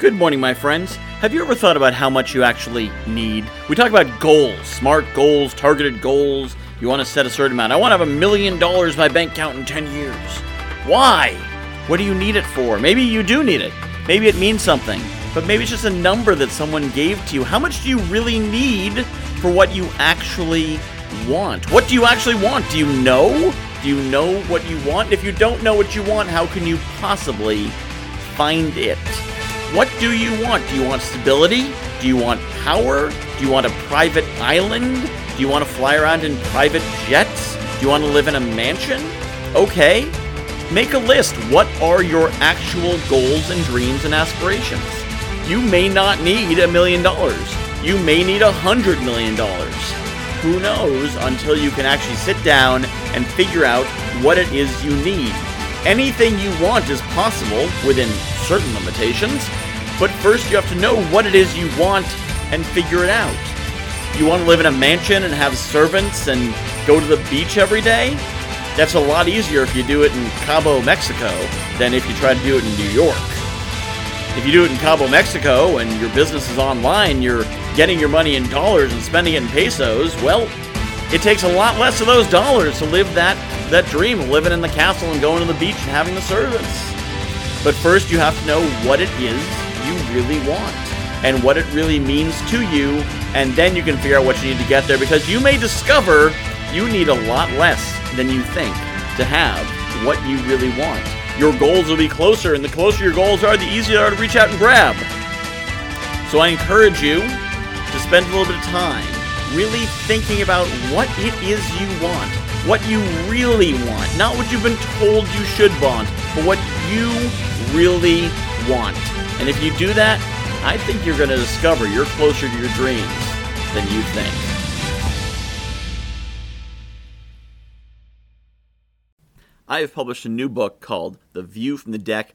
Good morning, my friends. Have you ever thought about how much you actually need? We talk about goals, smart goals, targeted goals. You want to set a certain amount. I want to have a million dollars in my bank account in 10 years. Why? What do you need it for? Maybe you do need it. Maybe it means something. But maybe it's just a number that someone gave to you. How much do you really need for what you actually want? What do you actually want? Do you know? Do you know what you want? If you don't know what you want, how can you possibly find it? What do you want? Do you want stability? Do you want power? Do you want a private island? Do you want to fly around in private jets? Do you want to live in a mansion? Okay. Make a list. What are your actual goals and dreams and aspirations? You may not need a million dollars. You may need a hundred million dollars. Who knows until you can actually sit down and figure out what it is you need. Anything you want is possible within certain limitations, but first you have to know what it is you want and figure it out. You want to live in a mansion and have servants and go to the beach every day? That's a lot easier if you do it in Cabo, Mexico, than if you try to do it in New York. If you do it in Cabo, Mexico, and your business is online, you're getting your money in dollars and spending it in pesos, well, it takes a lot less of those dollars to live that, that dream of living in the castle and going to the beach and having the servants. But first, you have to know what it is you really want and what it really means to you, and then you can figure out what you need to get there because you may discover you need a lot less than you think to have what you really want. Your goals will be closer, and the closer your goals are, the easier they are to reach out and grab. So I encourage you to spend a little bit of time really thinking about what it is you want, what you really want, not what you've been told you should want, but what you really want. And if you do that, I think you're going to discover you're closer to your dreams than you think. I have published a new book called The View from the Deck